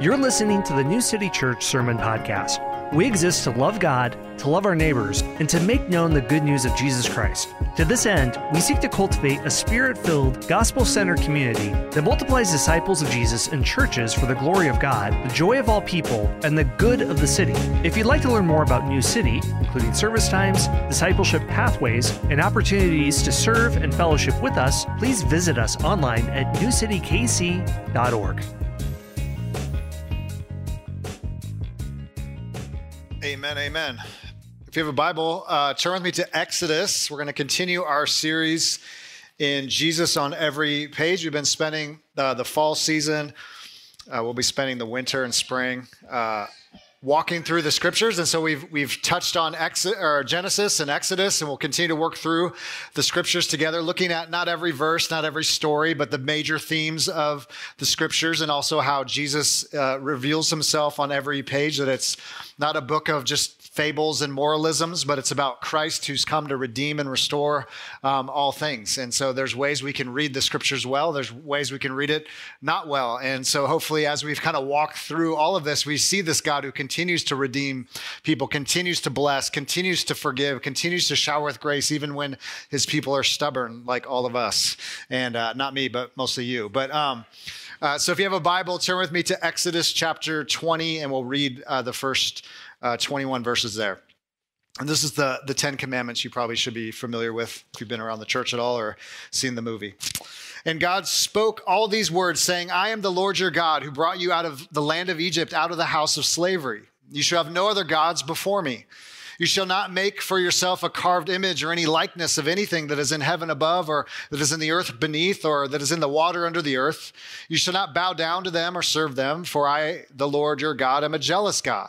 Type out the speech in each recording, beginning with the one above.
You're listening to the New City Church Sermon Podcast. We exist to love God, to love our neighbors, and to make known the good news of Jesus Christ. To this end, we seek to cultivate a spirit filled, gospel centered community that multiplies disciples of Jesus in churches for the glory of God, the joy of all people, and the good of the city. If you'd like to learn more about New City, including service times, discipleship pathways, and opportunities to serve and fellowship with us, please visit us online at newcitykc.org. Amen, amen. If you have a Bible, uh, turn with me to Exodus. We're going to continue our series in Jesus on every page. We've been spending uh, the fall season, uh, we'll be spending the winter and spring uh, walking through the scriptures. And so we've, we've touched on or Genesis and Exodus, and we'll continue to work through the scriptures together, looking at not every verse, not every story, but the major themes of the scriptures, and also how Jesus uh, reveals himself on every page, that it's not a book of just fables and moralisms, but it's about Christ who's come to redeem and restore um, all things. And so there's ways we can read the scriptures well, there's ways we can read it not well. And so hopefully, as we've kind of walked through all of this, we see this God who continues to redeem people, continues to bless, continues to forgive, continues to shower with grace, even when his people are stubborn, like all of us. And uh, not me, but mostly you. But, um, uh, so if you have a Bible, turn with me to Exodus chapter 20, and we'll read uh, the first uh, 21 verses there. And this is the, the Ten Commandments you probably should be familiar with if you've been around the church at all or seen the movie. And God spoke all these words, saying, I am the Lord your God who brought you out of the land of Egypt, out of the house of slavery. You shall have no other gods before me. You shall not make for yourself a carved image or any likeness of anything that is in heaven above, or that is in the earth beneath, or that is in the water under the earth. You shall not bow down to them or serve them, for I, the Lord your God, am a jealous God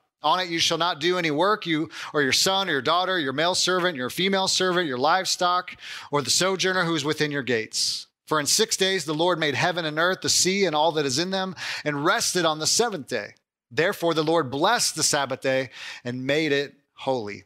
On it you shall not do any work, you or your son or your daughter, your male servant, your female servant, your livestock, or the sojourner who is within your gates. For in six days the Lord made heaven and earth, the sea, and all that is in them, and rested on the seventh day. Therefore, the Lord blessed the Sabbath day and made it holy.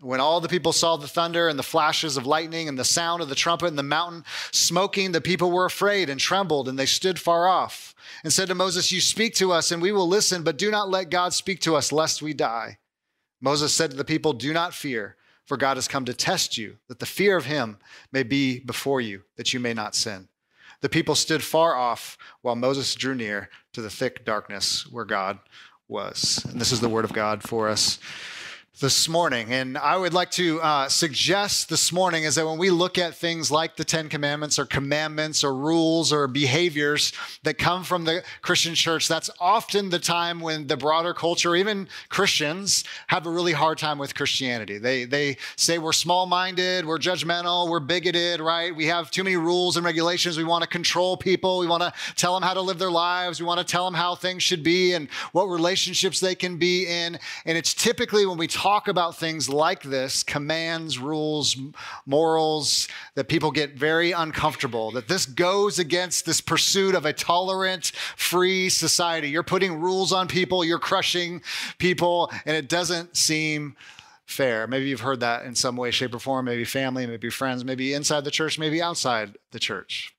when all the people saw the thunder and the flashes of lightning and the sound of the trumpet and the mountain smoking, the people were afraid and trembled, and they stood far off and said to Moses, You speak to us, and we will listen, but do not let God speak to us, lest we die. Moses said to the people, Do not fear, for God has come to test you, that the fear of him may be before you, that you may not sin. The people stood far off while Moses drew near to the thick darkness where God was. And this is the word of God for us this morning. And I would like to uh, suggest this morning is that when we look at things like the Ten Commandments or commandments or rules or behaviors that come from the Christian church, that's often the time when the broader culture, even Christians, have a really hard time with Christianity. They, they say we're small minded, we're judgmental, we're bigoted, right? We have too many rules and regulations. We want to control people. We want to tell them how to live their lives. We want to tell them how things should be and what relationships they can be in. And it's typically when we talk talk about things like this commands, rules, morals that people get very uncomfortable, that this goes against this pursuit of a tolerant, free society. You're putting rules on people, you're crushing people, and it doesn't seem fair. Maybe you've heard that in some way, shape, or form, maybe family, maybe friends, maybe inside the church, maybe outside the church.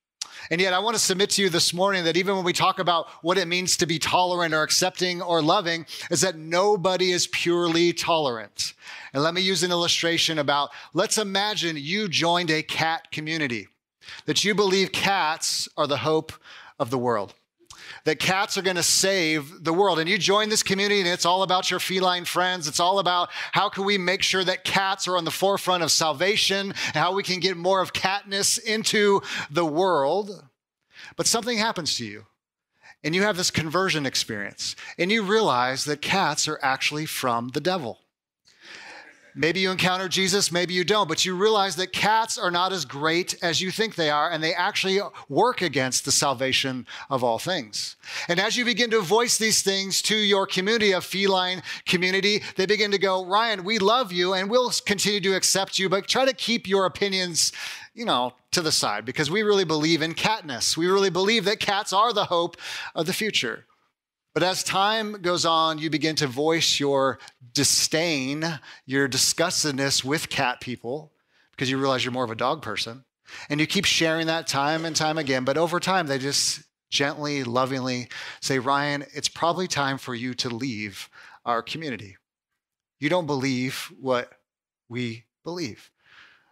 And yet, I want to submit to you this morning that even when we talk about what it means to be tolerant or accepting or loving, is that nobody is purely tolerant. And let me use an illustration about let's imagine you joined a cat community, that you believe cats are the hope of the world that cats are going to save the world. And you join this community and it's all about your feline friends. It's all about how can we make sure that cats are on the forefront of salvation, and how we can get more of catness into the world. But something happens to you and you have this conversion experience, and you realize that cats are actually from the devil. Maybe you encounter Jesus, maybe you don't, but you realize that cats are not as great as you think they are, and they actually work against the salvation of all things. And as you begin to voice these things to your community, a feline community, they begin to go, Ryan, we love you and we'll continue to accept you, but try to keep your opinions, you know, to the side because we really believe in catness. We really believe that cats are the hope of the future. But as time goes on, you begin to voice your disdain, your disgustedness with cat people because you realize you're more of a dog person. And you keep sharing that time and time again. But over time, they just gently, lovingly say, Ryan, it's probably time for you to leave our community. You don't believe what we believe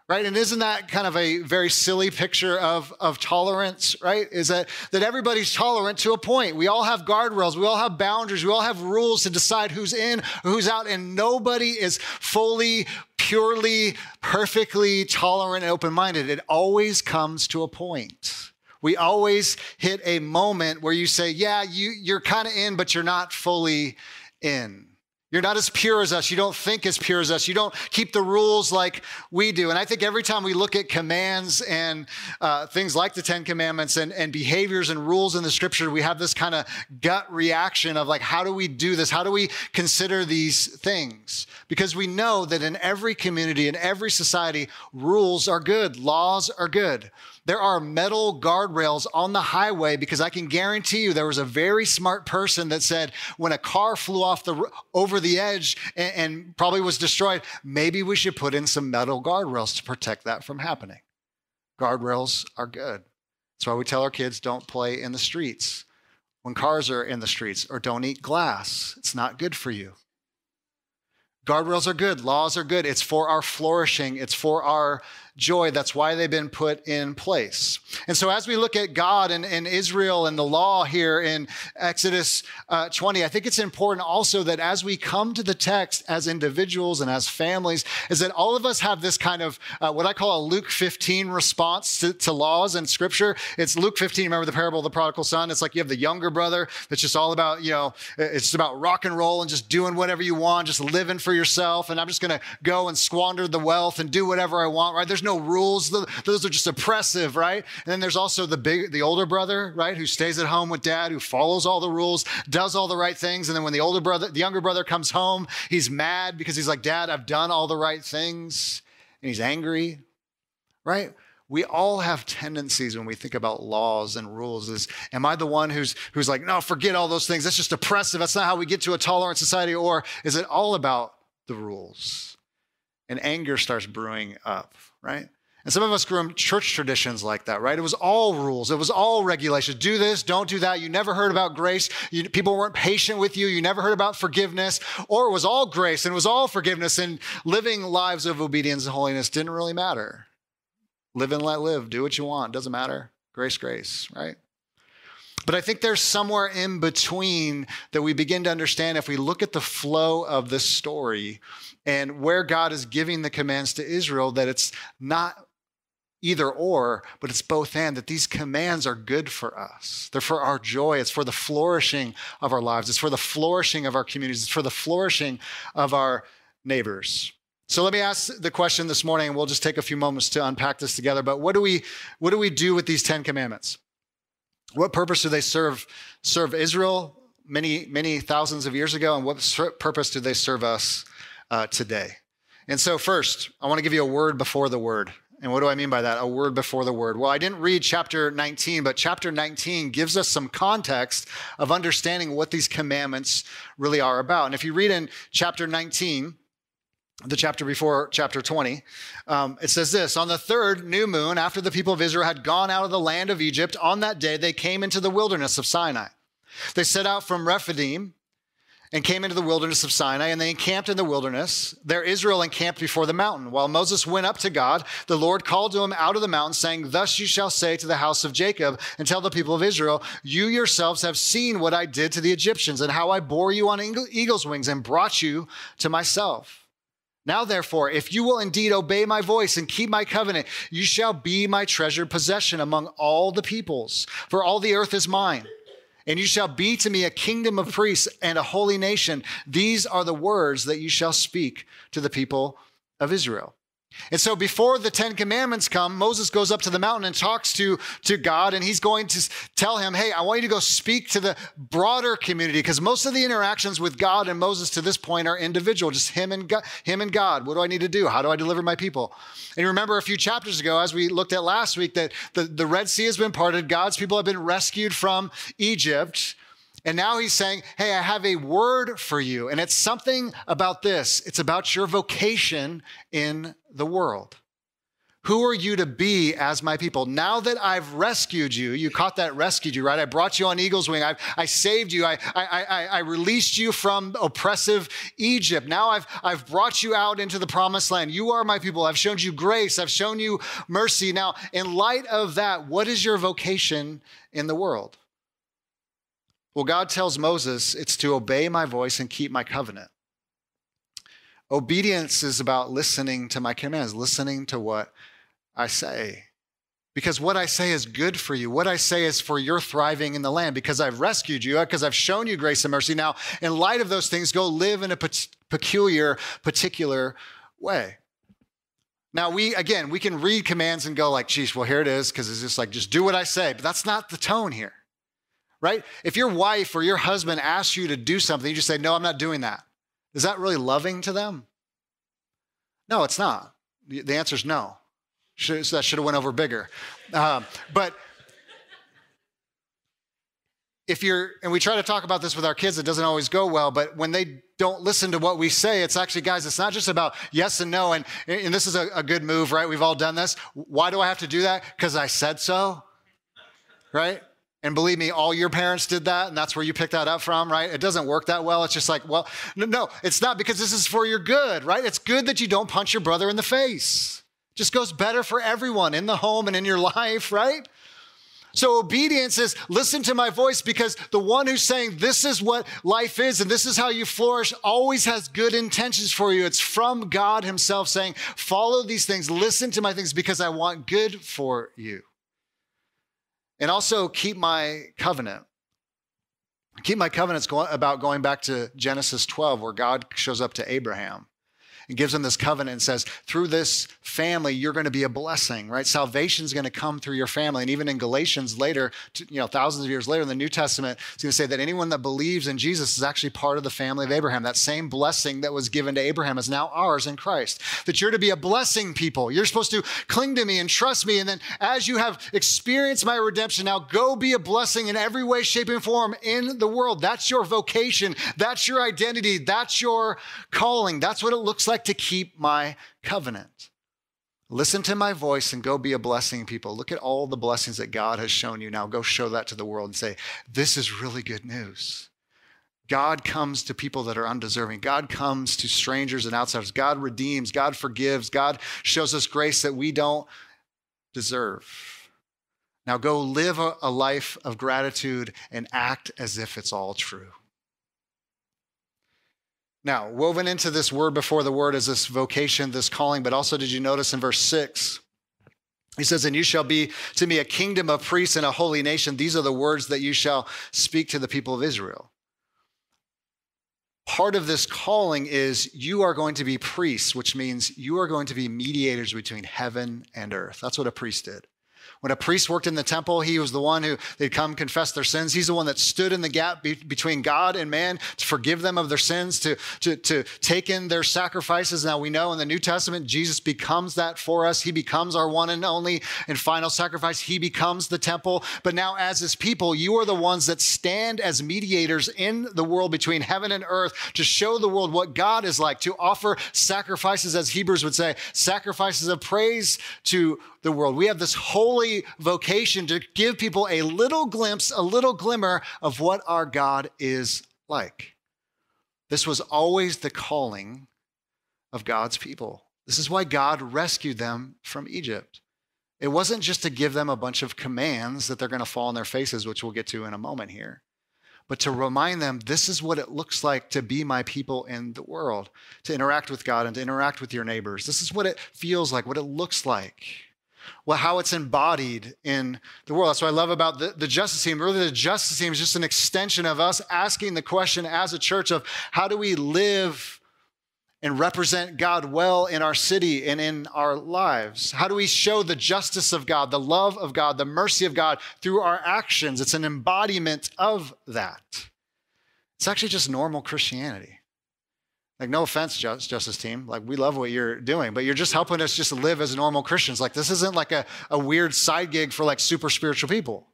right? And isn't that kind of a very silly picture of, of tolerance, right? Is that, that everybody's tolerant to a point. We all have guardrails, we all have boundaries, we all have rules to decide who's in, who's out, and nobody is fully, purely, perfectly tolerant and open minded. It always comes to a point. We always hit a moment where you say, Yeah, you, you're kind of in, but you're not fully in. You're not as pure as us. You don't think as pure as us. You don't keep the rules like we do. And I think every time we look at commands and uh, things like the Ten Commandments and, and behaviors and rules in the scripture, we have this kind of gut reaction of like, how do we do this? How do we consider these things? Because we know that in every community, in every society, rules are good, laws are good. There are metal guardrails on the highway because I can guarantee you there was a very smart person that said when a car flew off the over the edge and, and probably was destroyed, maybe we should put in some metal guardrails to protect that from happening. Guardrails are good. That's why we tell our kids don't play in the streets when cars are in the streets or don't eat glass. It's not good for you. Guardrails are good, laws are good. It's for our flourishing, it's for our joy. That's why they've been put in place. And so, as we look at God and, and Israel and the law here in Exodus uh, 20, I think it's important also that as we come to the text as individuals and as families, is that all of us have this kind of uh, what I call a Luke 15 response to, to laws and scripture. It's Luke 15. Remember the parable of the prodigal son? It's like you have the younger brother that's just all about, you know, it's about rock and roll and just doing whatever you want, just living for yourself. And I'm just going to go and squander the wealth and do whatever I want, right? There's no no rules. Those are just oppressive, right? And then there's also the big, the older brother, right, who stays at home with dad, who follows all the rules, does all the right things. And then when the older brother, the younger brother comes home, he's mad because he's like, Dad, I've done all the right things. And he's angry, right? we all have tendencies when we think about laws and rules is am i the one who's who's like no forget all those things that's just oppressive that's not how we get to a tolerant society or is it all about the rules and anger starts brewing up right? And some of us grew up church traditions like that, right? It was all rules. It was all regulations. Do this, don't do that. You never heard about grace. You, people weren't patient with you. You never heard about forgiveness. Or it was all grace and it was all forgiveness. And living lives of obedience and holiness didn't really matter. Live and let live. Do what you want. Doesn't matter. Grace, grace, right? But I think there's somewhere in between that we begin to understand if we look at the flow of this story and where God is giving the commands to Israel, that it's not either or, but it's both and, that these commands are good for us. They're for our joy. It's for the flourishing of our lives. It's for the flourishing of our communities. It's for the flourishing of our neighbors. So let me ask the question this morning, and we'll just take a few moments to unpack this together. But what do we what do we do with these Ten Commandments? What purpose do they serve serve Israel many many thousands of years ago, and what purpose do they serve us uh, today? And so, first, I want to give you a word before the word. And what do I mean by that? A word before the word. Well, I didn't read chapter 19, but chapter 19 gives us some context of understanding what these commandments really are about. And if you read in chapter 19, the chapter before chapter 20, um, it says this On the third new moon, after the people of Israel had gone out of the land of Egypt, on that day they came into the wilderness of Sinai. They set out from Rephidim and came into the wilderness of Sinai, and they encamped in the wilderness. There Israel encamped before the mountain. While Moses went up to God, the Lord called to him out of the mountain, saying, Thus you shall say to the house of Jacob, and tell the people of Israel, You yourselves have seen what I did to the Egyptians, and how I bore you on eagle's wings and brought you to myself. Now, therefore, if you will indeed obey my voice and keep my covenant, you shall be my treasured possession among all the peoples, for all the earth is mine. and you shall be to me a kingdom of priests and a holy nation. These are the words that you shall speak to the people of Israel. And so before the Ten Commandments come, Moses goes up to the mountain and talks to, to God, and he's going to tell him, Hey, I want you to go speak to the broader community, because most of the interactions with God and Moses to this point are individual, just him and God, him and God. What do I need to do? How do I deliver my people? And remember a few chapters ago, as we looked at last week, that the, the Red Sea has been parted, God's people have been rescued from Egypt. And now he's saying, Hey, I have a word for you. And it's something about this it's about your vocation in the world. Who are you to be as my people? Now that I've rescued you, you caught that rescued you, right? I brought you on eagle's wing. I, I saved you. I, I, I, I released you from oppressive Egypt. Now I've, I've brought you out into the promised land. You are my people. I've shown you grace. I've shown you mercy. Now, in light of that, what is your vocation in the world? Well, God tells Moses it's to obey my voice and keep my covenant. Obedience is about listening to my commands, listening to what I say. Because what I say is good for you. What I say is for your thriving in the land. Because I've rescued you, uh, because I've shown you grace and mercy. Now, in light of those things, go live in a peculiar, particular way. Now, we, again, we can read commands and go like, geez, well, here it is, because it's just like, just do what I say. But that's not the tone here right? If your wife or your husband asks you to do something, you just say, No, I'm not doing that. Is that really loving to them? No, it's not. The answer is no. Should, so that should have went over bigger. Um, but if you're, and we try to talk about this with our kids, it doesn't always go well, but when they don't listen to what we say, it's actually, guys, it's not just about yes and no. And, and this is a, a good move, right? We've all done this. Why do I have to do that? Because I said so, right? And believe me, all your parents did that, and that's where you picked that up from, right? It doesn't work that well. It's just like, well, no, no, it's not because this is for your good, right? It's good that you don't punch your brother in the face. It just goes better for everyone in the home and in your life, right? So obedience is listen to my voice because the one who's saying this is what life is and this is how you flourish always has good intentions for you. It's from God Himself saying, follow these things, listen to my things because I want good for you. And also keep my covenant. Keep my covenants about going back to Genesis 12, where God shows up to Abraham and gives them this covenant and says, through this family, you're going to be a blessing, right? Salvation is going to come through your family. And even in Galatians later, you know, thousands of years later in the New Testament, it's going to say that anyone that believes in Jesus is actually part of the family of Abraham. That same blessing that was given to Abraham is now ours in Christ. That you're to be a blessing people. You're supposed to cling to me and trust me. And then as you have experienced my redemption, now go be a blessing in every way, shape, and form in the world. That's your vocation. That's your identity. That's your calling. That's what it looks like to keep my covenant. Listen to my voice and go be a blessing, people. Look at all the blessings that God has shown you. Now go show that to the world and say, This is really good news. God comes to people that are undeserving. God comes to strangers and outsiders. God redeems. God forgives. God shows us grace that we don't deserve. Now go live a, a life of gratitude and act as if it's all true. Now, woven into this word before the word is this vocation, this calling, but also did you notice in verse 6? He says, And you shall be to me a kingdom of priests and a holy nation. These are the words that you shall speak to the people of Israel. Part of this calling is you are going to be priests, which means you are going to be mediators between heaven and earth. That's what a priest did. When a priest worked in the temple, he was the one who they'd come confess their sins. He's the one that stood in the gap be- between God and man to forgive them of their sins, to, to, to take in their sacrifices. Now we know in the New Testament, Jesus becomes that for us. He becomes our one and only and final sacrifice. He becomes the temple. But now, as his people, you are the ones that stand as mediators in the world between heaven and earth to show the world what God is like, to offer sacrifices, as Hebrews would say, sacrifices of praise to the world. We have this holy vocation to give people a little glimpse, a little glimmer of what our God is like. This was always the calling of God's people. This is why God rescued them from Egypt. It wasn't just to give them a bunch of commands that they're going to fall on their faces, which we'll get to in a moment here, but to remind them this is what it looks like to be my people in the world, to interact with God and to interact with your neighbors. This is what it feels like, what it looks like. Well, how it's embodied in the world. That's what I love about the, the justice team. Really, the justice team is just an extension of us asking the question as a church of how do we live and represent God well in our city and in our lives? How do we show the justice of God, the love of God, the mercy of God through our actions? It's an embodiment of that. It's actually just normal Christianity. Like, no offense, Justice Team. Like, we love what you're doing, but you're just helping us just live as normal Christians. Like, this isn't like a, a weird side gig for like super spiritual people.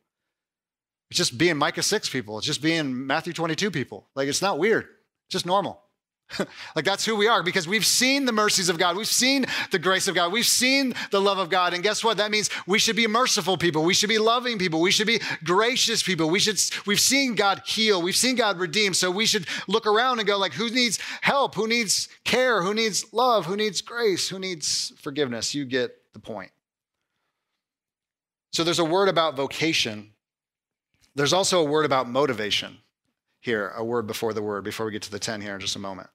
It's just being Micah 6 people. It's just being Matthew 22 people. Like, it's not weird, it's just normal. like that's who we are because we've seen the mercies of God. We've seen the grace of God. We've seen the love of God. And guess what? That means we should be merciful people. We should be loving people. We should be gracious people. We should we've seen God heal. We've seen God redeem. So we should look around and go like who needs help? Who needs care? Who needs love? Who needs grace? Who needs forgiveness? You get the point. So there's a word about vocation. There's also a word about motivation here, a word before the word, before we get to the 10 here in just a moment.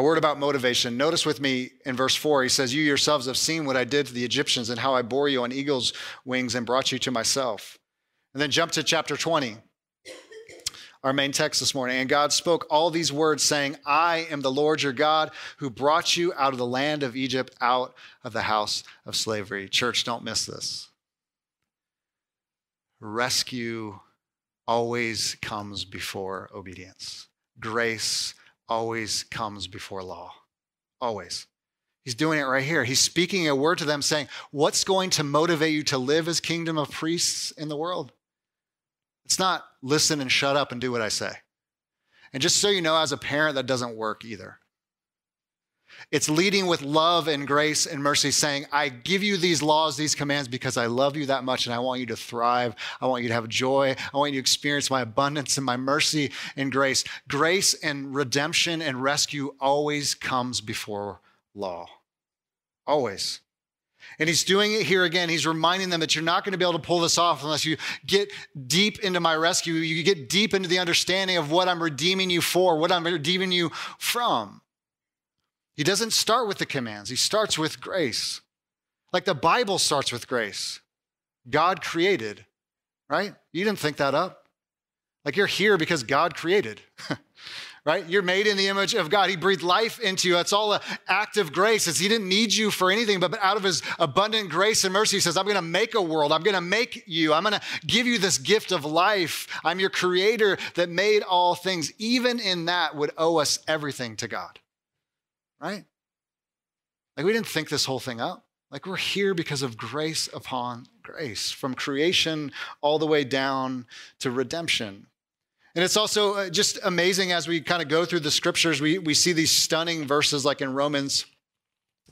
A word about motivation. Notice with me in verse 4, he says, You yourselves have seen what I did to the Egyptians and how I bore you on eagle's wings and brought you to myself. And then jump to chapter 20, our main text this morning. And God spoke all these words, saying, I am the Lord your God who brought you out of the land of Egypt, out of the house of slavery. Church, don't miss this. Rescue always comes before obedience. Grace always comes before law. Always. He's doing it right here. He's speaking a word to them saying, What's going to motivate you to live as kingdom of priests in the world? It's not listen and shut up and do what I say. And just so you know, as a parent, that doesn't work either. It's leading with love and grace and mercy, saying, I give you these laws, these commands because I love you that much and I want you to thrive. I want you to have joy. I want you to experience my abundance and my mercy and grace. Grace and redemption and rescue always comes before law. Always. And he's doing it here again. He's reminding them that you're not going to be able to pull this off unless you get deep into my rescue. You get deep into the understanding of what I'm redeeming you for, what I'm redeeming you from. He doesn't start with the commands, he starts with grace. Like the Bible starts with grace. God created, right? You didn't think that up. Like you're here because God created. right? You're made in the image of God. He breathed life into you. That's all an act of grace. It's, he didn't need you for anything, but out of his abundant grace and mercy, he says, I'm going to make a world. I'm going to make you. I'm going to give you this gift of life. I'm your creator that made all things. Even in that would owe us everything to God right? Like we didn't think this whole thing up. Like we're here because of grace upon grace, from creation all the way down to redemption. And it's also uh, just amazing as we kind of go through the scriptures, we, we see these stunning verses like in Romans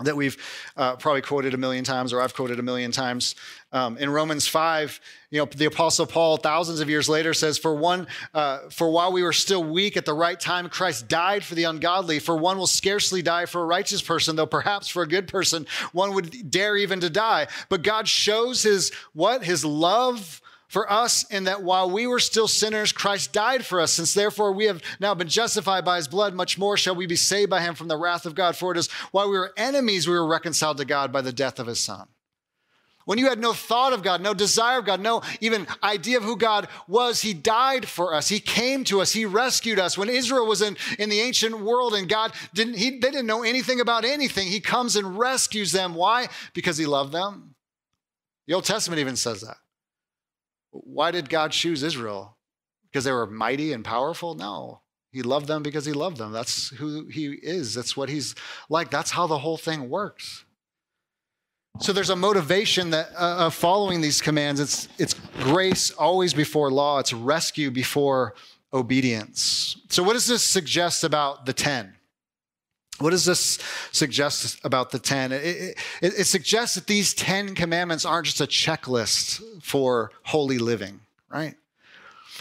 that we've uh, probably quoted a million times or I've quoted a million times. Um, in Romans 5, you know, the apostle Paul thousands of years later says, for one, uh, for while we were still weak at the right time, Christ died for the ungodly. For one will scarcely die for a righteous person, though perhaps for a good person, one would dare even to die. But God shows his, what? His love for us in that while we were still sinners, Christ died for us. Since therefore we have now been justified by his blood, much more shall we be saved by him from the wrath of God. For it is while we were enemies, we were reconciled to God by the death of his son. When you had no thought of God, no desire of God, no even idea of who God was, He died for us. He came to us. He rescued us. When Israel was in, in the ancient world and God didn't, he, they didn't know anything about anything, He comes and rescues them. Why? Because He loved them. The Old Testament even says that. Why did God choose Israel? Because they were mighty and powerful? No. He loved them because he loved them. That's who he is. That's what he's like. That's how the whole thing works. So there's a motivation that uh, of following these commands. It's it's grace always before law. It's rescue before obedience. So what does this suggest about the 10? What does this suggest about the 10? It, it, it, suggests that these 10 commandments aren't just a checklist for holy living, right?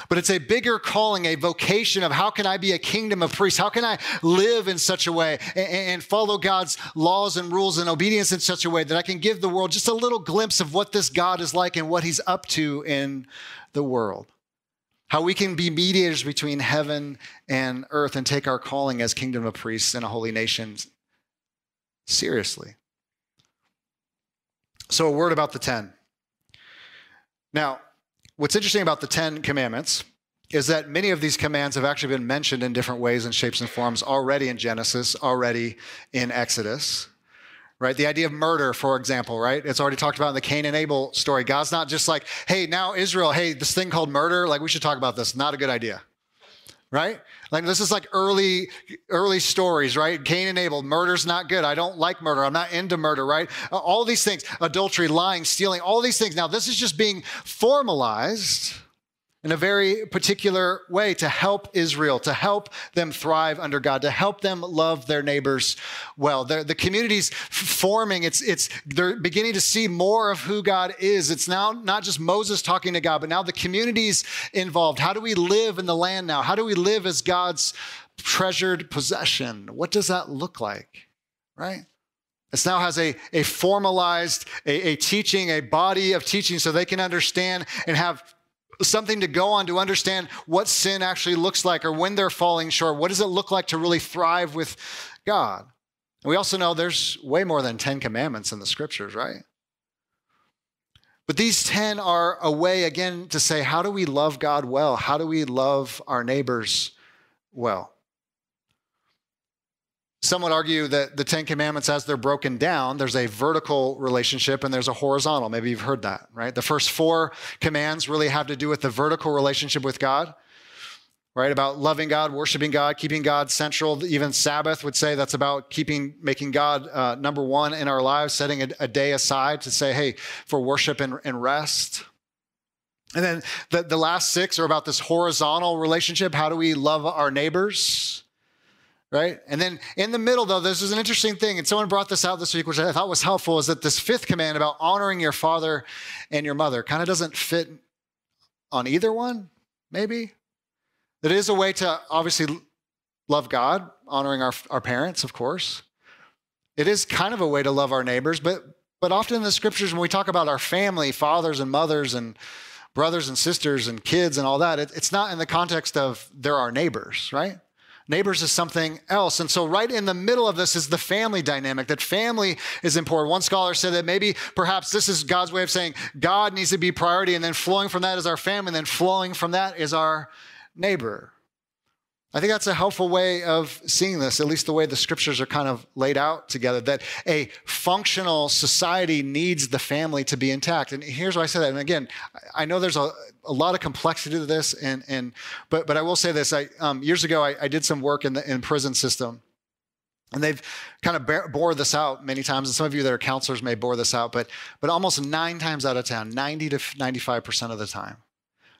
But it's a bigger calling, a vocation of how can I be a kingdom of priests? How can I live in such a way and, and follow God's laws and rules and obedience in such a way that I can give the world just a little glimpse of what this God is like and what he's up to in the world? How we can be mediators between heaven and earth and take our calling as kingdom of priests and a holy nation seriously. So, a word about the 10. Now, what's interesting about the 10 commandments is that many of these commands have actually been mentioned in different ways and shapes and forms already in Genesis, already in Exodus. Right? The idea of murder, for example, right? It's already talked about in the Cain and Abel story. God's not just like, hey, now Israel, hey, this thing called murder, like we should talk about this. Not a good idea. Right? Like this is like early, early stories, right? Cain and Abel, murder's not good. I don't like murder. I'm not into murder, right? All these things, adultery, lying, stealing, all these things. Now, this is just being formalized in a very particular way to help Israel, to help them thrive under God, to help them love their neighbors well. The, the community's forming, it's, it's, they're beginning to see more of who God is. It's now not just Moses talking to God, but now the community's involved. How do we live in the land now? How do we live as God's treasured possession? What does that look like? Right? This now has a, a formalized, a, a teaching, a body of teaching so they can understand and have something to go on to understand what sin actually looks like or when they're falling short. What does it look like to really thrive with God? And we also know there's way more than 10 commandments in the scriptures, right? But these 10 are a way, again, to say, how do we love God well? How do we love our neighbors well? Some would argue that the Ten Commandments, as they're broken down, there's a vertical relationship and there's a horizontal. Maybe you've heard that, right? The first four commands really have to do with the vertical relationship with God, right? About loving God, worshiping God, keeping God central. Even Sabbath would say that's about keeping, making God uh, number one in our lives, setting a, a, day aside to say, hey, for worship and, and rest. And then the, the last six are about this horizontal relationship. How do we love our neighbors? Right? And then in the middle, though, this is an interesting thing, and someone brought this out this week, which I thought was helpful, is that this fifth command about honoring your father and your mother kind of doesn't fit on either one, maybe. That is a way to obviously love God, honoring our, our parents, of course. It is kind of a way to love our neighbors, but but often in the scriptures, when we talk about our family, fathers and mothers and brothers and sisters and kids and all that, it, it's not in the context of they're our neighbors, right? Neighbors is something else. And so, right in the middle of this is the family dynamic, that family is important. One scholar said that maybe perhaps this is God's way of saying God needs to be priority, and then flowing from that is our family, and then flowing from that is our neighbor. I think that's a helpful way of seeing this, at least the way the scriptures are kind of laid out together, that a functional society needs the family to be intact. And here's why I say that. And again, I know there's a, a lot of complexity to this, and, and but, but I will say this. I, um, years ago, I, I, did some work in the in prison system. And they've kind of bore this out many times, and some of you that are counselors may bore this out, but, but almost nine times out of 10, 90 to 95% of the time,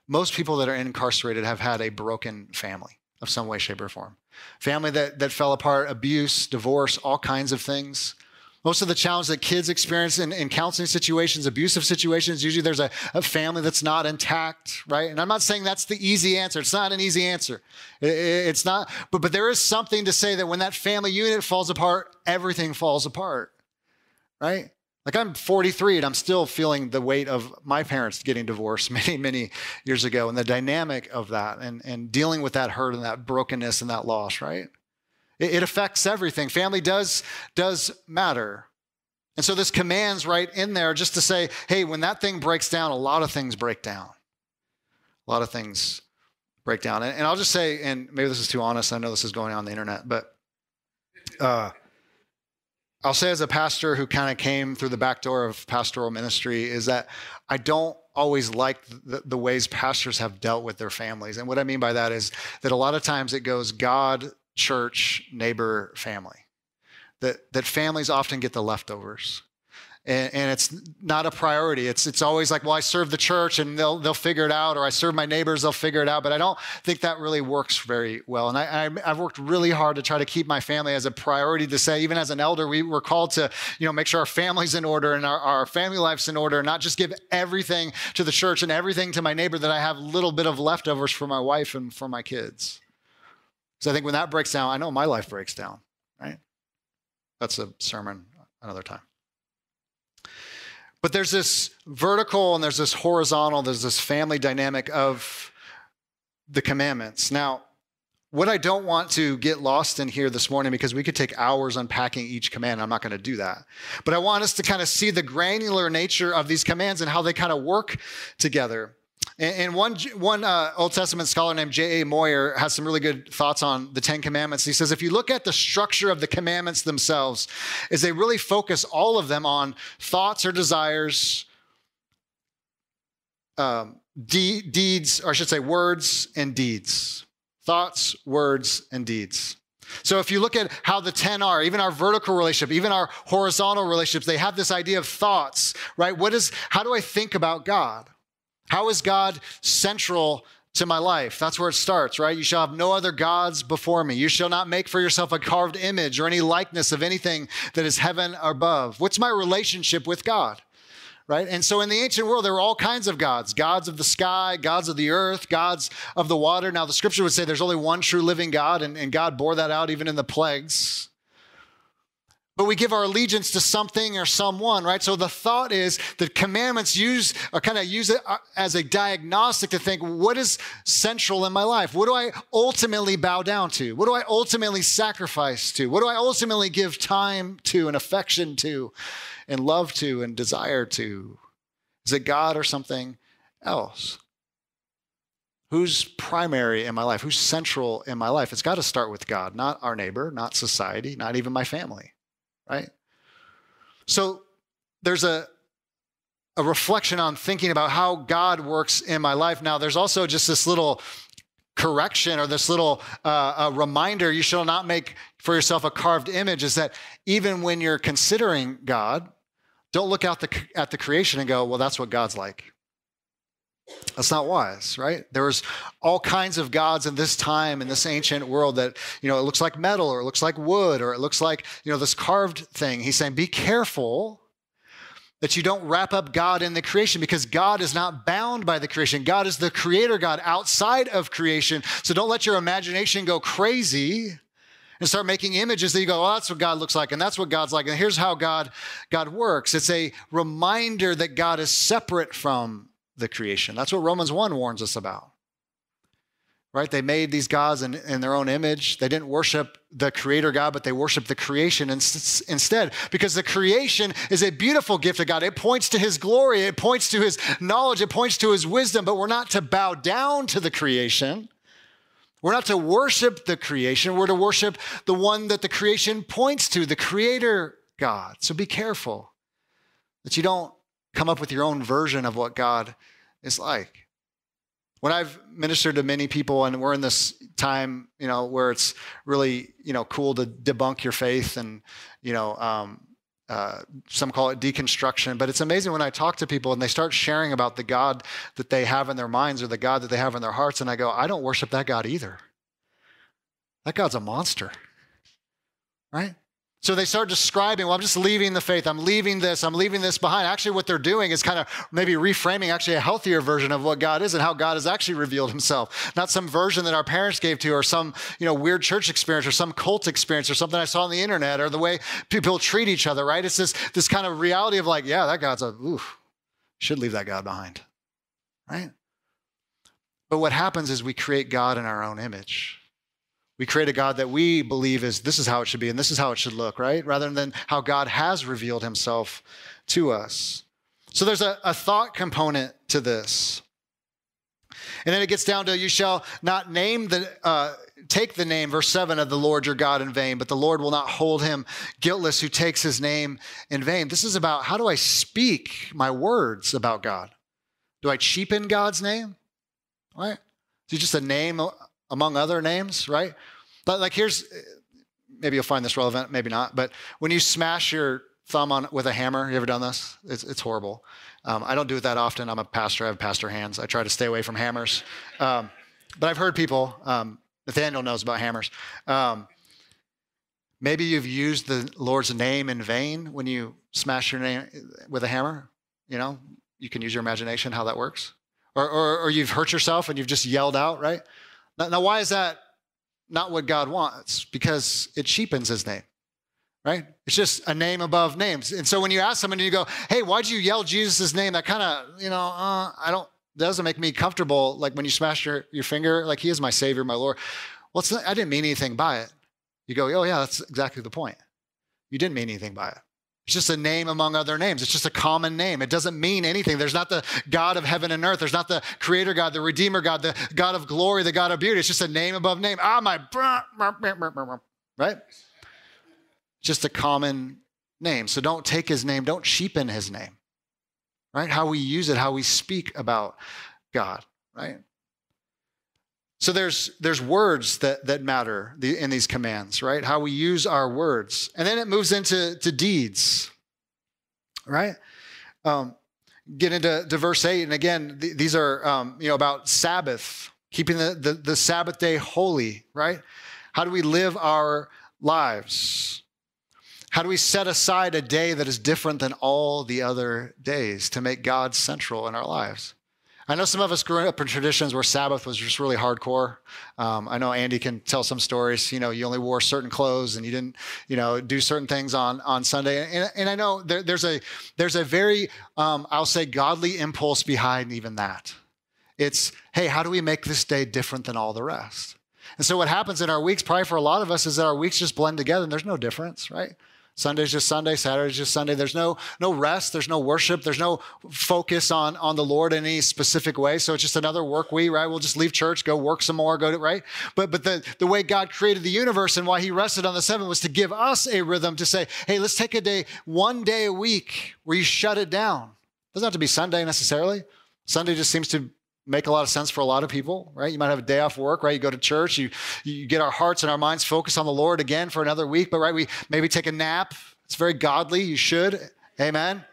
most people that are incarcerated have had a broken family of some way, shape, or form. Family that, that fell apart, abuse, divorce, all kinds of things. Most of the challenge that kids experience in, in counseling situations, abusive situations, usually there's a, a, family that's not intact, right? And I'm not saying that's the easy answer. It's not an easy answer. It, it's not, but, but there is something to say that when that family unit falls apart, everything falls apart, right? Like I'm 43 and I'm still feeling the weight of my parents getting divorced many, many years ago and the dynamic of that and, and dealing with that hurt and that brokenness and that loss, right? It, it affects everything. Family does, does matter. And so this command's right in there just to say, hey, when that thing breaks down, a lot of things break down. A lot of things break down. And, and I'll just say, and maybe this is too honest, I know this is going on the internet, but uh, I'll say as a pastor who kind of came through the back door of pastoral ministry is that I don't always like the, the, ways pastors have dealt with their families. And what I mean by that is that a lot of times it goes God, church, neighbor, family. That, that families often get the leftovers and, and, it's not a priority. It's it's always like, well, I serve the church and they'll they'll figure it out, or I serve my neighbors, they'll figure it out. But I don't think that really works very well. And I, I have worked really hard to try to keep my family as a priority. To say, even as an elder, we were called to you know make sure our family's in order and our, our family life's in order, and not just give everything to the church and everything to my neighbor that I have little bit of leftovers for my wife and for my kids. So I think when that breaks down, I know my life breaks down. Right? That's a sermon another time. But there's this vertical and there's this horizontal, there's this family dynamic of the commandments. Now, what I don't want to get lost in here this morning, because we could take hours unpacking each command, I'm not going to do that. But I want us to kind of see the granular nature of these commands and how they kind of work together. And one, one uh, Old Testament scholar named J.A. Motyer has some really good thoughts on the Ten Commandments. He says if you look at the structure of the commandments themselves, is they really focus all of them on thoughts or desires, um, de- deeds, or I should say words and deeds. Thoughts, words, and deeds. So if you look at how the 10 are, even our vertical relationship, even our horizontal relationships, they have this idea of thoughts, right? What is, how do I think about God? How is God central to my life? That's where it starts, right? You shall have no other gods before me. You shall not make for yourself a carved image or any likeness of anything that is heaven above. What's my relationship with God? Right? And so in the ancient world, there were all kinds of gods gods of the sky, gods of the earth, gods of the water. Now, the scripture would say there's only one true living God, and, and God bore that out even in the plagues but we give our allegiance to something or someone, right? So the thought is the commandments use or kind of use it uh, as a diagnostic to think what is central in my life? What do I ultimately bow down to? What do I ultimately sacrifice to? What do I ultimately give time to and affection to and love to and desire to? Is it God or something else? Who's primary in my life? Who's central in my life? It's got to start with God, not our neighbor, not society, not even my family right? So there's a, a reflection on thinking about how God works in my life. Now, there's also just this little correction or this little uh, reminder you shall not make for yourself a carved image is that even when you're considering God, don't look out the, at the creation and go, well, that's what God's like. That's not wise, right? There was all kinds of gods in this time in this ancient world that, you know, it looks like metal or it looks like wood or it looks like, you know, this carved thing. He's saying, be careful that you don't wrap up God in the creation because God is not bound by the creation. God is the creator God outside of creation. So don't let your imagination go crazy and start making images that you go, oh, that's what God looks like, and that's what God's like, and here's how God God works. It's a reminder that God is separate from the creation. That's what Romans 1 warns us about. Right? They made these gods in, in their own image. They didn't worship the creator God, but they worshiped the creation instead. Because the creation is a beautiful gift of God. It points to his glory, it points to his knowledge, it points to his wisdom, but we're not to bow down to the creation. We're not to worship the creation. We're to worship the one that the creation points to, the creator God. So be careful that you don't come up with your own version of what God is like. When I've ministered to many people, and we're in this time, you know, where it's really, you know, cool to debunk your faith, and you know, um, uh, some call it deconstruction, but it's amazing when I talk to people and they start sharing about the God that they have in their minds or the God that they have in their hearts, and I go, I don't worship that God either. That God's a monster, right? So they start describing, well, I'm just leaving the faith. I'm leaving this. I'm leaving this behind. Actually, what they're doing is kind of maybe reframing actually a healthier version of what God is and how God has actually revealed himself. Not some version that our parents gave to or some, you know, weird church experience or some cult experience or something I saw on the internet or the way people treat each other, right? It's this, this kind of reality of like, yeah, that God's a, ooh, should leave that God behind, right? But what happens is we create God in our own image. We create a God that we believe is this is how it should be and this is how it should look, right? Rather than how God has revealed himself to us. So there's a, a thought component to this. And then it gets down to you shall not name the, uh, take the name, verse 7 of the Lord your God in vain, but the Lord will not hold him guiltless who takes his name in vain. This is about how do I speak my words about God? Do I cheapen God's name? Right? Is he just a name among other names, right? But like here's maybe you'll find this relevant, maybe not. But when you smash your thumb on with a hammer, you ever done this? It's, it's horrible. Um, I don't do it that often. I'm a pastor. I have pastor hands. I try to stay away from hammers. Um, but I've heard people. Um, Nathaniel knows about hammers. Um, maybe you've used the Lord's name in vain when you smash your name with a hammer. You know, you can use your imagination how that works. Or, or, or you've hurt yourself and you've just yelled out, right? Now, now, why is that not what God wants? Because it cheapens his name, right? It's just a name above names. And so when you ask someone and you go, hey, why'd you yell Jesus' name? That kind of, you know, uh, I don't, that doesn't make me comfortable. Like when you smash your, your finger, like he is my savior, my Lord. Well, I didn't mean anything by it. You go, oh, yeah, that's exactly the point. You didn't mean anything by it. It's just a name among other names. It's just a common name. It doesn't mean anything. There's not the God of heaven and earth. There's not the creator God, the redeemer God, the God of glory, the God of beauty. It's just a name above name. Ah, my, right? Just a common name. So don't take his name, don't cheapen his name, right? How we use it, how we speak about God, right? So there's there's words that that matter in these commands, right? How we use our words, and then it moves into to deeds, right? Um, get into to verse eight, and again, th- these are um, you know about Sabbath, keeping the, the the Sabbath day holy, right? How do we live our lives? How do we set aside a day that is different than all the other days to make God central in our lives? I know some of us grew up in traditions where Sabbath was just really hardcore. Um, I know Andy can tell some stories. You know, you only wore certain clothes and you didn't, you know, do certain things on on Sunday. And, and I know there, there's a there's a very um, I'll say godly impulse behind even that. It's hey, how do we make this day different than all the rest? And so what happens in our weeks, probably for a lot of us, is that our weeks just blend together and there's no difference, right? Sunday's just Sunday, Saturday's just Sunday. There's no no rest, there's no worship, there's no focus on on the Lord in any specific way. So it's just another work week, right? We'll just leave church, go work some more, go to right. But but the the way God created the universe and why He rested on the seventh was to give us a rhythm to say, hey, let's take a day, one day a week where you shut it down. Doesn't have to be Sunday necessarily. Sunday just seems to make a lot of sense for a lot of people, right? You might have a day off work, right? You go to church, you, you get our hearts and our minds focused on the Lord again for another week, but right, we maybe take a nap. It's very godly. You should. Amen.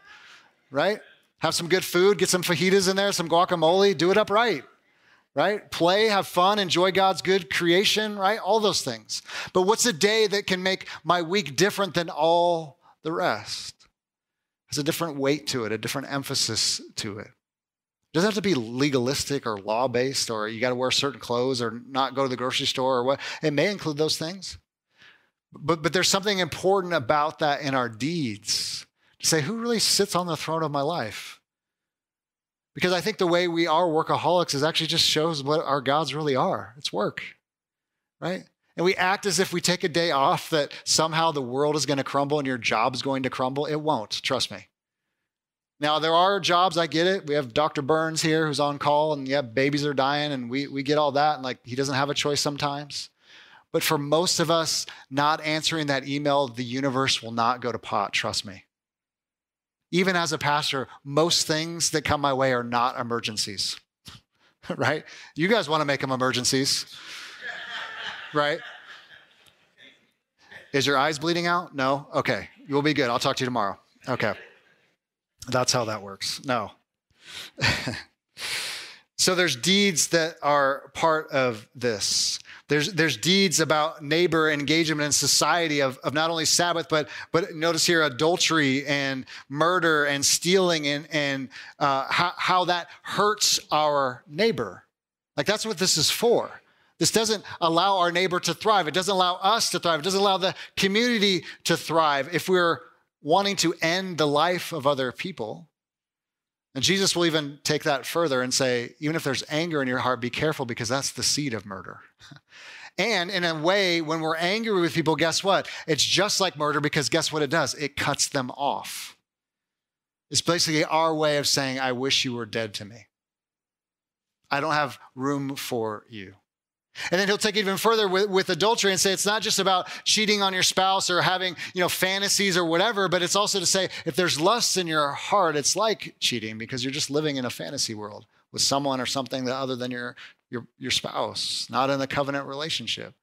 Right? Have some good food, get some fajitas in there, some guacamole, do it upright. Right? Play, have fun, enjoy God's good creation, right? All those things. But what's a day that can make my week different than all the rest? Has a different weight to it, a different emphasis to it doesn't have to be legalistic or law based or you got to wear certain clothes or not go to the grocery store or what. It may include those things. But, but there's something important about that in our deeds to say, who really sits on the throne of my life? Because I think the way we are workaholics is actually just shows what our gods really are. It's work, right? And we act as if we take a day off that somehow the world is going to crumble and your job is going to crumble. It won't, trust me. Now, there are jobs, I get it. We have Dr. Burns here who's on call, and yeah, babies are dying, and we, we get all that. And like, he doesn't have a choice sometimes. But for most of us, not answering that email, the universe will not go to pot, trust me. Even as a pastor, most things that come my way are not emergencies, right? You guys want to make them emergencies, right? Is your eyes bleeding out? No? Okay. You'll be good. I'll talk to you tomorrow. Okay. That's how that works. No. so there's deeds that are part of this. There's, there's deeds about neighbor engagement in society of, of not only Sabbath, but, but notice here adultery and murder and stealing and, and uh, how, how that hurts our neighbor. Like that's what this is for. This doesn't allow our neighbor to thrive. It doesn't allow us to thrive. It doesn't allow the community to thrive if we're wanting to end the life of other people. And Jesus will even take that further and say, even if there's anger in your heart, be careful because that's the seed of murder. and in a way, when we're angry with people, guess what? It's just like murder because guess what it does? It cuts them off. It's basically our way of saying, I wish you were dead to me. I don't have room for you. And then he'll take it even further with, with, adultery and say it's not just about cheating on your spouse or having, you know, fantasies or whatever, but it's also to say if there's lust in your heart, it's like cheating because you're just living in a fantasy world with someone or something that other than your, your, your spouse, not in a covenant relationship.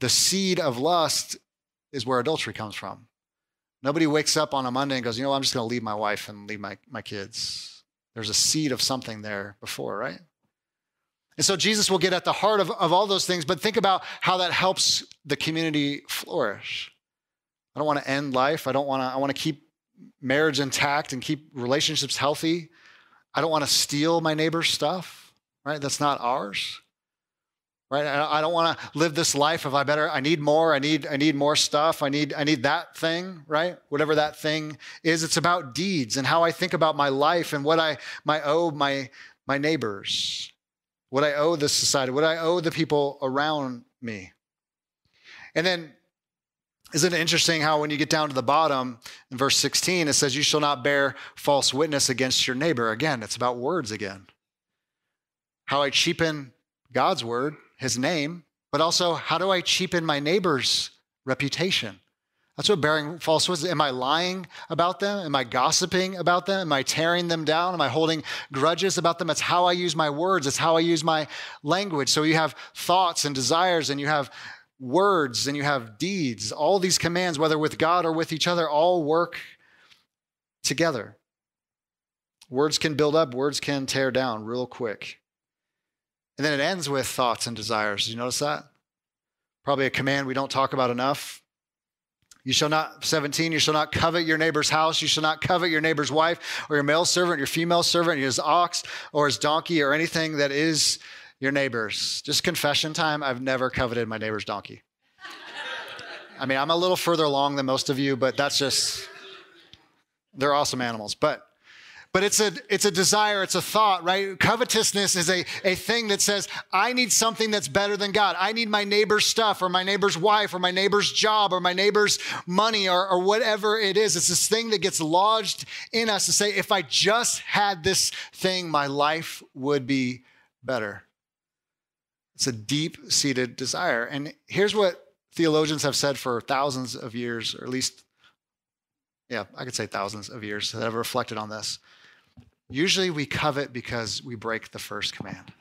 The seed of lust is where adultery comes from. Nobody wakes up on a Monday and goes, you know, I'm just going to leave my wife and leave my, my kids. There's a seed of something there before, right? And so Jesus will get at the heart of, of all those things, but think about how that helps the community flourish. I don't want to end life. I don't want to, I want to keep marriage intact and keep relationships healthy. I don't want to steal my neighbor's stuff, right? That's not ours. Right? I don't want to live this life of I better, I need more, I need, I need more stuff, I need, I need that thing, right? Whatever that thing is. It's about deeds and how I think about my life and what I my owe my my neighbors what I owe this society, what I owe the people around me. And then, isn't it interesting how when you get down to the bottom in verse 16, it says, You shall not bear false witness against your neighbor? Again, it's about words again. How I cheapen God's word, his name, but also how do I cheapen my neighbor's reputation? That's what bearing false witness. Am I lying about them? Am I gossiping about them? Am I tearing them down? Am I holding grudges about them? It's how I use my words. It's how I use my language. So you have thoughts and desires, and you have words, and you have deeds. All these commands, whether with God or with each other, all work together. Words can build up, words can tear down real quick. And then it ends with thoughts and desires. Did you notice that? Probably a command we don't talk about enough. You shall not, 17, you shall not covet your neighbor's house. You shall not covet your neighbor's wife or your male servant, your female servant, his ox or his donkey or anything that is your neighbor's. Just confession time. I've never coveted my neighbor's donkey. I mean, I'm a little further along than most of you, but that's just, they're awesome animals. But but it's a it's a desire it's a thought right? Covetousness is a, a thing that says i need something that's better than god. I need my neighbor's stuff or my neighbor's wife or my neighbor's job or my neighbor's money or, or whatever it is. It's this thing that gets lodged in us to say if i just had this thing my life would be better. It's a deep-seated desire. And here's what theologians have said for thousands of years or at least yeah i could say thousands of years that have reflected on this Usually we covet because we break the first command.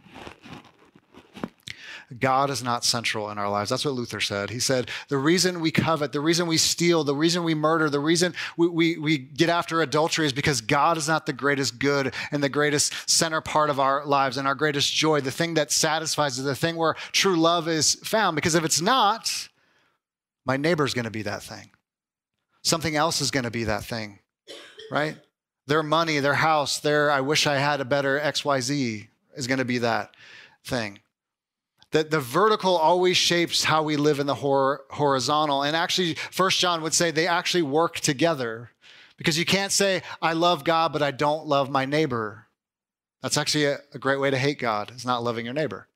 God is not central in our lives. That's what Luther said. He said, the reason we covet, the reason we steal, the reason we murder, the reason we, we, we, get after adultery is because God is not the greatest good and the greatest center part of our lives and our greatest joy, the thing that satisfies, is the thing where true love is found. Because if it's not, my neighbor's going to be that thing. Something else is going to be that thing, right? Their money, their house, their I wish I had a better XYZ is going to be that thing. That the vertical always shapes how we live in the hor- horizontal. And actually, First John would say they actually work together because you can't say, I love God, but I don't love my neighbor. That's actually a, a great way to hate God, is not loving your neighbor.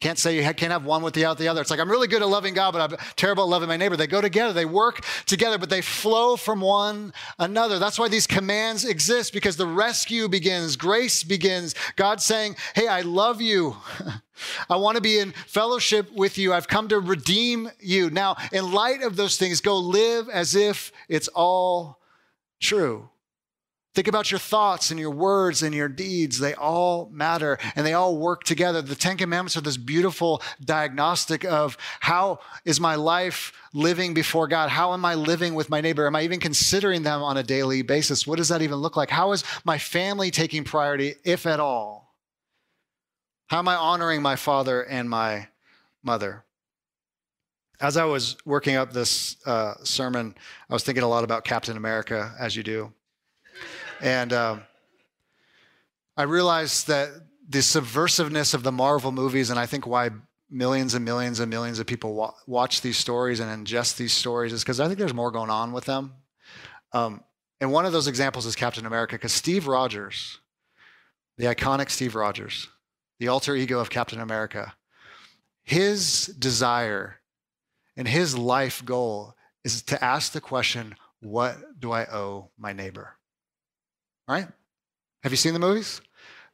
Can't say you can't have one without the other. It's like, I'm really good at loving God, but I'm terrible at loving my neighbor. They go together, they work together, but they flow from one another. That's why these commands exist because the rescue begins, grace begins. God saying, Hey, I love you. I want to be in fellowship with you. I've come to redeem you. Now, in light of those things, go live as if it's all true. Think about your thoughts and your words and your deeds. They all matter and they all work together. The Ten Commandments are this beautiful diagnostic of how is my life living before God? How am I living with my neighbor? Am I even considering them on a daily basis? What does that even look like? How is my family taking priority, if at all? How am I honoring my father and my mother? As I was working up this uh, sermon, I was thinking a lot about Captain America, as you do. And um, I realized that the subversiveness of the Marvel movies, and I think why millions and millions and millions of people wa- watch these stories and ingest these stories, is because I think there's more going on with them. Um, and one of those examples is Captain America, because Steve Rogers, the iconic Steve Rogers, the alter ego of Captain America, his desire and his life goal is to ask the question, What do I owe my neighbor? Right? Have you seen the movies?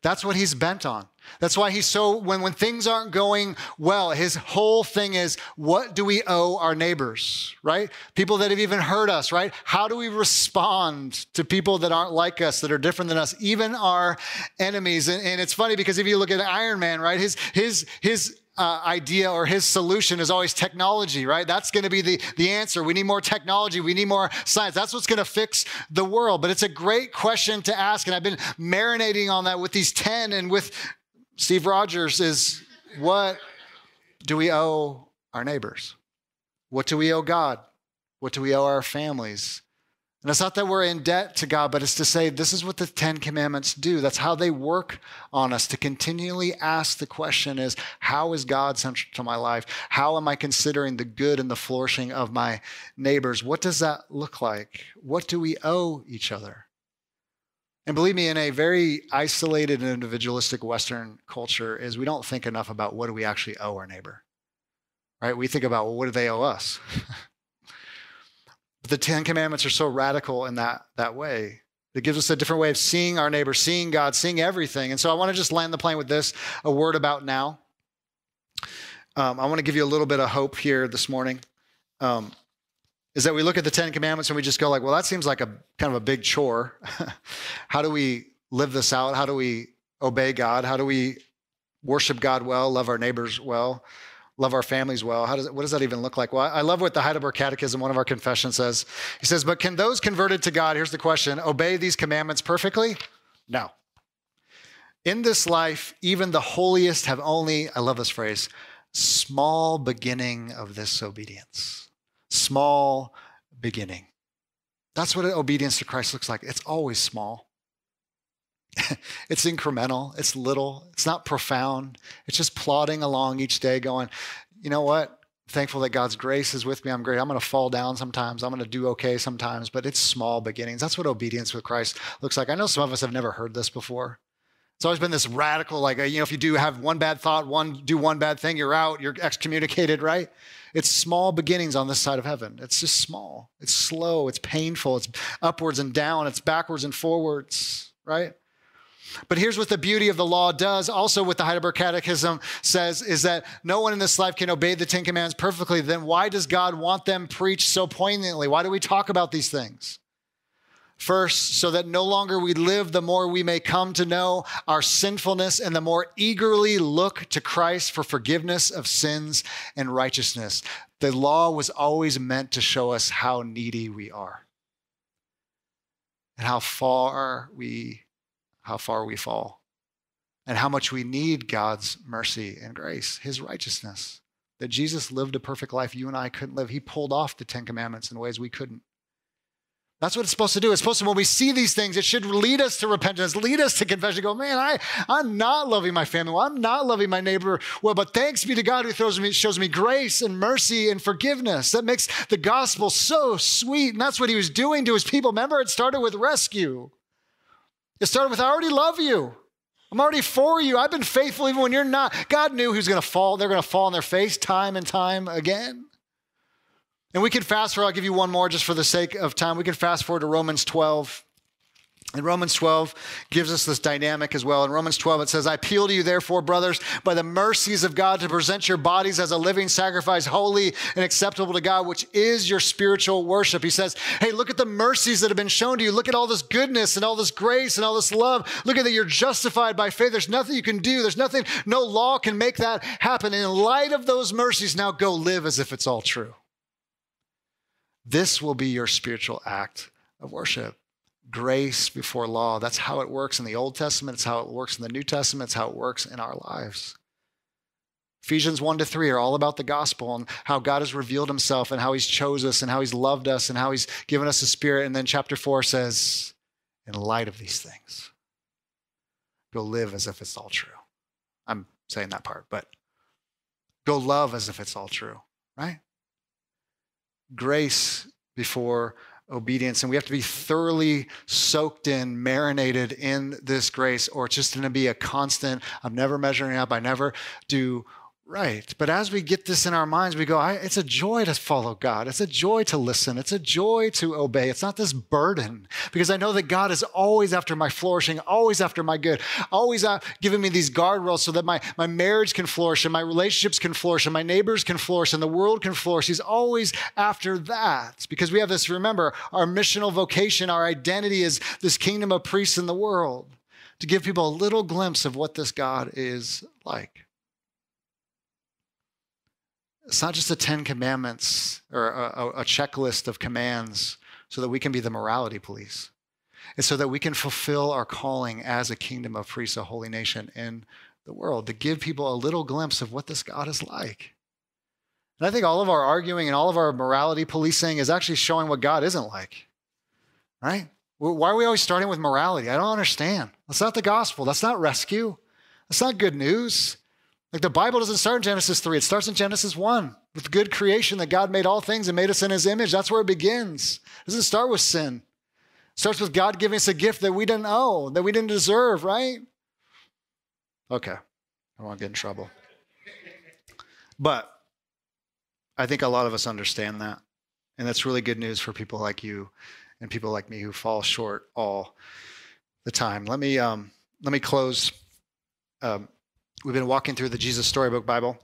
That's what he's bent on. That's why he's so, when, when things aren't going well, his whole thing is what do we owe our neighbors, right? People that have even hurt us, right? How do we respond to people that aren't like us, that are different than us, even our enemies? And, and it's funny because if you look at Iron Man, right, his, his, his uh, idea or his solution is always technology, right? That's going to be the, the answer. We need more technology. We need more science. That's what's going to fix the world. But it's a great question to ask. And I've been marinating on that with these 10 and with Steve Rogers is what do we owe our neighbors? What do we owe God? What do we owe our families? And it's not that we're in debt to God, but it's to say this is what the Ten Commandments do. That's how they work on us to continually ask the question is, how is God central to my life? How am I considering the good and the flourishing of my neighbors? What does that look like? What do we owe each other? And believe me, in a very isolated and individualistic Western culture, is we don't think enough about what do we actually owe our neighbor. right? We think about, well, what do they owe us? the Ten Commandments are so radical in that, that way. It gives us a different way of seeing our neighbor, seeing God, seeing everything. And so I want to just land the plane with this a word about now. Um, I want to give you a little bit of hope here this morning. Um, is that we look at the Ten Commandments and we just go like, well, that seems like a kind of a big chore. How do we live this out? How do we obey God? How do we worship God well, love our neighbors well, love our families well? How does it, what does that even look like? Well, I love what the Heidelberg Catechism, one of our confessions says. He says, but can those converted to God, here's the question, obey these commandments perfectly? No. In this life, even the holiest have only, I love this phrase, small beginning of this obedience. Small beginning. That's what obedience to Christ looks like. It's always small. it's incremental, it's little, it's not profound. It's just plodding along each day, going, you know what? thankful that God's grace is with me. I'm great. I'm going to fall down sometimes. I'm going to do okay sometimes, but it's small beginnings. That's what obedience with Christ looks like. I know some of us have never heard this before. It's always been this radical, like, uh, you know, if you do have one bad thought, one do one bad thing, you're out, you're excommunicated, right? It's small beginnings on this side of heaven. It's just small. It's slow. It's painful. It's upwards and down. It's backwards and forwards, right? But here's what the beauty of the law does, also what the Heidelberg Catechism says, is that no one in this life can obey the Ten Commandments perfectly. Then why does God want them preached so poignantly? Why do we talk about these things? First, so that no longer we live, the more we may come to know our sinfulness and the more eagerly look to Christ for forgiveness of sins and righteousness. The law was always meant to show us how needy we are and how far we how far we fall and how much we need God's mercy and grace, his righteousness. That Jesus lived a perfect life you and I couldn't live. He pulled off the 10 commandments in ways we couldn't. That's what it's supposed to do. It's supposed to, when we see these things, it should lead us to repentance, lead us to confession. Go, man, I, I'm not loving my family well. I'm not loving my neighbor well, but thanks be to God who throws me, shows me grace and mercy and forgiveness. That makes the gospel so sweet. And that's what he was doing to his people. Remember, it started with rescue. It started with, I already love you. I'm already for you. I've been faithful even when you're not. God knew who's going to fall. They're going to fall on their face time and time again. And we can fast forward. I'll give you one more just for the sake of time. We can fast forward to Romans 12. And Romans 12 gives us this dynamic as well. In Romans 12, it says, I appeal to you, therefore, brothers, by the mercies of God, to present your bodies as a living sacrifice, holy and acceptable to God, which is your spiritual worship. He says, Hey, look at the mercies that have been shown to you. Look at all this goodness and all this grace and all this love. Look at that you're justified by faith. There's nothing you can do. There's nothing, no law can make that happen. And in light of those mercies, now go live as if it's all true. This will be your spiritual act of worship grace before law. That's how it works in the Old Testament. It's how it works in the New Testament. It's how it works in our lives. Ephesians 1 to 3 are all about the gospel and how God has revealed himself and how he's chose us and how he's loved us and how he's given us a spirit. And then chapter 4 says, in light of these things, go live as if it's all true. I'm saying that part, but go love as if it's all true, right? Grace before obedience. And we have to be thoroughly soaked in, marinated in this grace, or it's just going to be a constant. I'm never measuring up. I never do right. But as we get this in our minds, we go, it's a joy to follow God. It's a joy to listen. It's a joy to obey. It's not this burden because I know that God is always after my flourishing, always after my good, always uh, giving me these guardrails so that my, my marriage can flourish and my relationships can flourish and my neighbors can flourish and the world can flourish. He's always after that because we have this, remember, our missional vocation, our identity is this kingdom of priests in the world to give people a little glimpse of what this God is like. It's not just the Ten Commandments or a, a, checklist of commands so that we can be the morality police. It's so that we can fulfill our calling as a kingdom of priests, a holy nation in the world, to give people a little glimpse of what this God is like. And I think all of our arguing and all of our morality policing is actually showing what God isn't like, right? Why are we always starting with morality? I don't understand. That's not the gospel. That's not rescue. That's not good news. Like the Bible doesn't start in Genesis 3, it starts in Genesis 1 with good creation that God made all things and made us in his image. That's where it begins. It doesn't start with sin. It starts with God giving us a gift that we didn't owe, that we didn't deserve, right? Okay. I don't want to get in trouble. But I think a lot of us understand that. And that's really good news for people like you and people like me who fall short all the time. Let me um, let me close. Um, we've been walking through the Jesus Storybook Bible.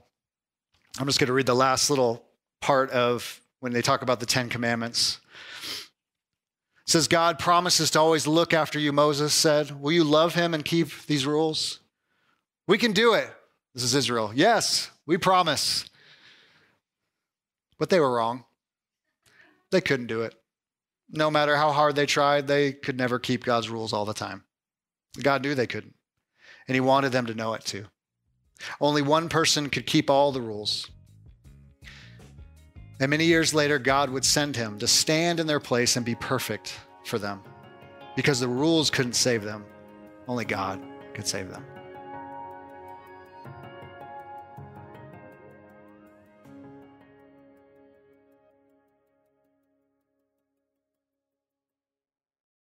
I'm just going to read the last little part of when they talk about the Ten Commandments. It says, God promises to always look after you, Moses said. Will you love him and keep these rules? We can do it. This is Israel. Yes, we promise. But they were wrong. They couldn't do it. No matter how hard they tried, they could never keep God's rules all the time. God knew they couldn't, and He wanted them to know it too. Only one person could keep all the rules. And many years later, God would send him to stand in their place and be perfect for them because the rules couldn't save them. Only God could save them.